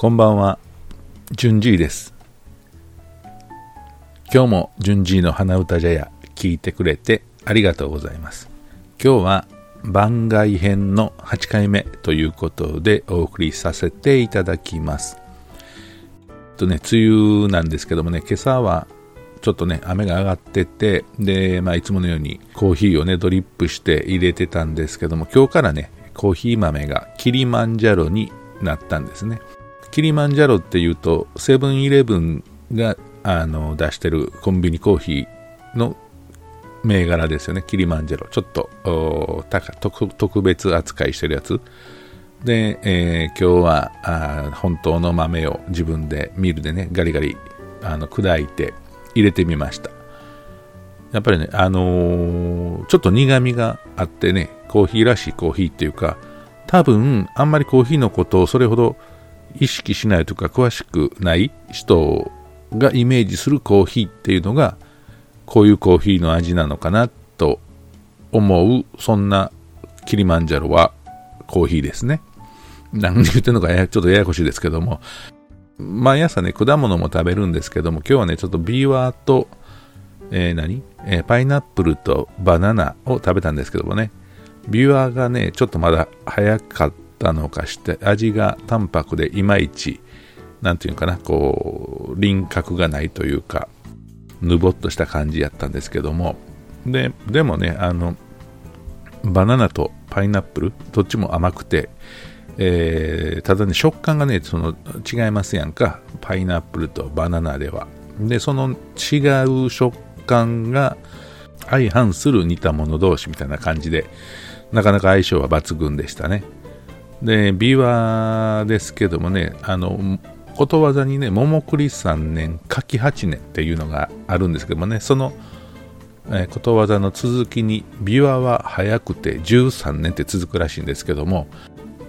こんばんは、じゅんじいです。今日もじゅんじいの花歌茶屋聞いてくれてありがとうございます。今日は番外編の8回目ということでお送りさせていただきます。とね、梅雨なんですけどもね、今朝はちょっとね、雨が上がってて、で、まあ、いつものようにコーヒーをね、ドリップして入れてたんですけども、今日からね、コーヒー豆がキリマンジャロになったんですね。キリマンジャロっていうと、セブンイレブンがあの出してるコンビニコーヒーの銘柄ですよね。キリマンジャロ。ちょっと特別扱いしてるやつ。で、えー、今日はあ本当の豆を自分でミルでね、ガリガリあの砕いて入れてみました。やっぱりね、あのー、ちょっと苦みがあってね、コーヒーらしいコーヒーっていうか、多分、あんまりコーヒーのことをそれほど意識しないとか詳しくない人がイメージするコーヒーっていうのがこういうコーヒーの味なのかなと思うそんなキリマンジャロはコーヒーですね。何言ってるのかちょっとややこしいですけども。毎朝ね果物も食べるんですけども今日はねちょっとビーワと、えー、何、えー、パイナップルとバナナを食べたんですけどもね。ビーワーがねちょっとまだ早かったったのかして味が淡白でいまいち何て言うかなこう輪郭がないというかぬぼっとした感じやったんですけども。ででもねあのバナナとパイナップルどっちも甘くて、えー、ただね食感がねその違いますやんか。パイナップルとバナナでは。でその違う食感が相反する似た者同士みたいな感じでなかなか相性は抜群でしたね。で、琵琶ですけどもね、あの、ことわざにね、桃栗3年、柿8年っていうのがあるんですけどもね、その、え、ことわざの続きに、琵琶は早くて13年って続くらしいんですけども、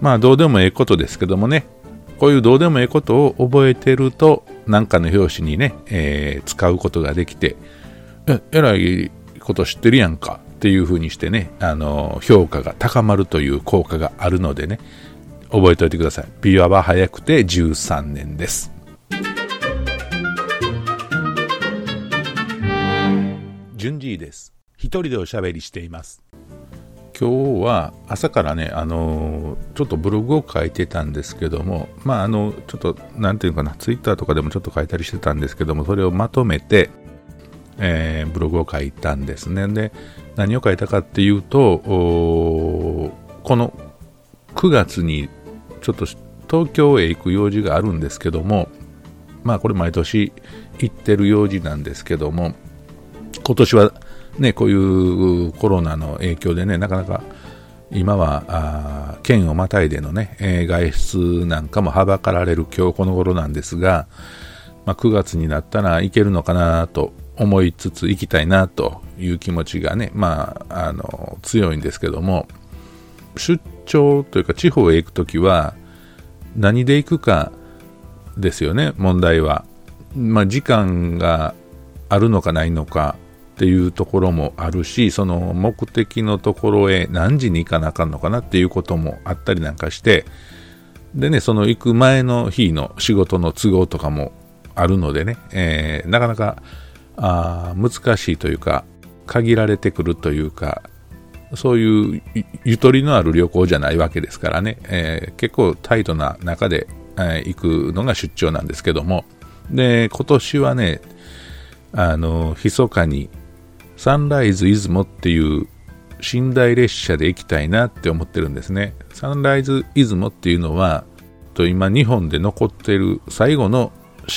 まあ、どうでもええことですけどもね、こういうどうでもええことを覚えてると、なんかの表紙にね、えー、使うことができて、え、えらいこと知ってるやんかっていうふうにしてね、あの、評価が高まるという効果があるのでね、覚えておいてください。ビワは早くて13年です。順次です。一人でおしゃべりしています。今日は朝からね、あのちょっとブログを書いてたんですけども、まあ、あの、ちょっと、なんていうかな、ツイッターとかでもちょっと書いたりしてたんですけども、それをまとめて、えー、ブログを書いたんですね。で、何を書いたかっていうと、この9月にちょっと東京へ行く用事があるんですけども、まあこれ毎年行ってる用事なんですけども、今年はね、こういうコロナの影響でね、なかなか今はあ県をまたいでのね、えー、外出なんかもはばかられる今日この頃なんですが、まあ、9月になったら行けるのかなと思いつつ行きたいなという気持ちがね、まあ、あの強いんですけども出張というか地方へ行くときは何で行くかですよね問題は、まあ、時間があるのかないのかっていうところもあるしその目的のところへ何時に行かなあかんのかなっていうこともあったりなんかしてでねその行く前の日の仕事の都合とかもあるのでね、えー、なかなかあ難しいというか限られてくるというかそういうゆとりのある旅行じゃないわけですからね、えー、結構タイトな中で、えー、行くのが出張なんですけども。で今年はねあの密かにサンライズ出雲っていう寝台列車で行きたいなって思ってるんですね。サンライズ出雲っていうのはと今日本で残ってる最後の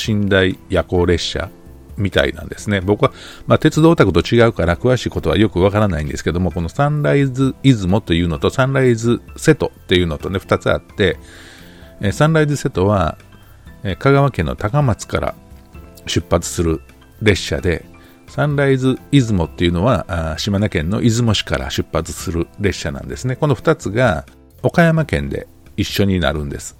寝台夜行列車。みたいなんですね。僕は、まあ、鉄道オタクと違うから詳しいことはよくわからないんですけども、このサンライズ出雲というのとサンライズ瀬戸っていうのとね、2つあって、えサンライズ瀬戸は、え香川県の高松から出発する列車で、サンライズ出雲っていうのは島根県の出雲市から出発する列車なんですね。この2つが岡山県で一緒になるんです。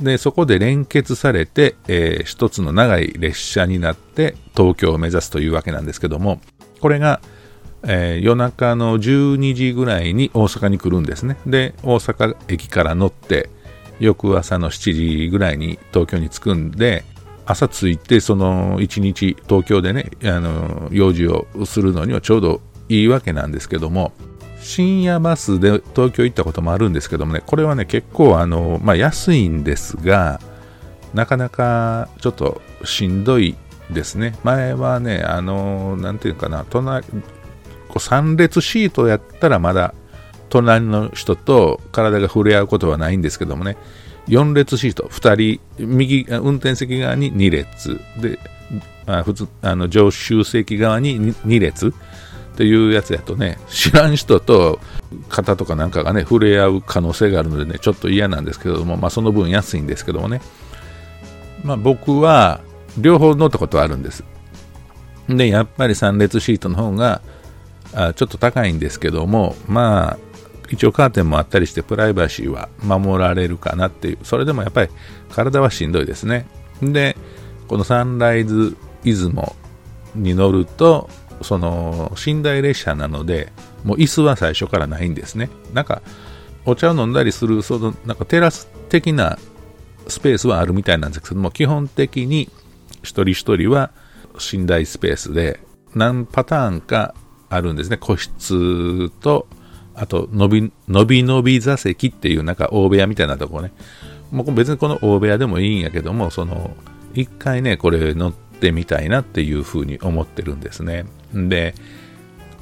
で、そこで連結されて、えー、一つの長い列車になって東京を目指すというわけなんですけども、これが、えー、夜中の12時ぐらいに大阪に来るんですね。で、大阪駅から乗って、翌朝の7時ぐらいに東京に着くんで、朝着いて、その1日東京でね、あの、用事をするのにはちょうどいいわけなんですけども、深夜バスで東京行ったこともあるんですけどもね、これはね、結構あの、まあ、安いんですが、なかなかちょっとしんどいですね。前はね、あの、なんていうかな、隣、こう3列シートやったらまだ隣の人と体が触れ合うことはないんですけどもね、4列シート、2人、右、運転席側に2列、で、あ普通、あの、常習席側に2列っていうやつやとね、知らん人と肩とかなんかがね、触れ合う可能性があるのでね、ちょっと嫌なんですけども、まあその分安いんですけどもね、まあ僕は両方乗ったことはあるんです。で、やっぱり3列シートの方が、あちょっと高いんですけども、まあ、一応カーテンもあったりしてプライバシーは守られるかなっていう、それでもやっぱり体はしんどいですね。で、このサンライズ出雲に乗ると、その寝台列車なので、もう椅子は最初からないんですね。なんか、お茶を飲んだりする、そのなんかテラス的なスペースはあるみたいなんですけども、基本的に一人一人は寝台スペースで何パターンかあるんですね。個室とあと、伸び、伸び伸び座席っていうなんか大部屋みたいなとこね。もう別にこの大部屋でもいいんやけども、その、一回ね、これ乗ってみたいなっていうふうに思ってるんですね。で、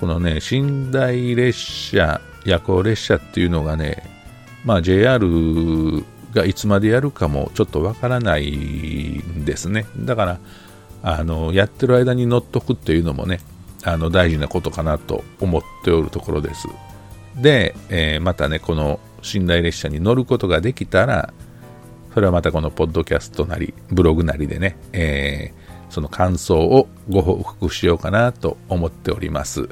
このね、寝台列車、夜行列車っていうのがね、まあ JR がいつまでやるかもちょっとわからないんですね。だから、あの、やってる間に乗っとくっていうのもね、あの、大事なことかなと思っておるところです。で、えー、またね、この寝台列車に乗ることができたら、それはまたこのポッドキャストなり、ブログなりでね、えー、その感想をご報告しようかなと思っております。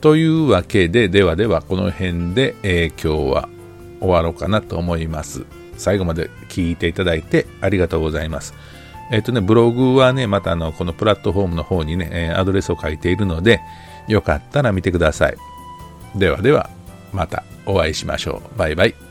というわけで、ではではこの辺で、えー、今日は終わろうかなと思います。最後まで聞いていただいてありがとうございます。えっ、ー、とね、ブログはね、またあの、このプラットフォームの方にねえ、アドレスを書いているので、よかったら見てください。ではでは、またお会いしましょう。バイバイ。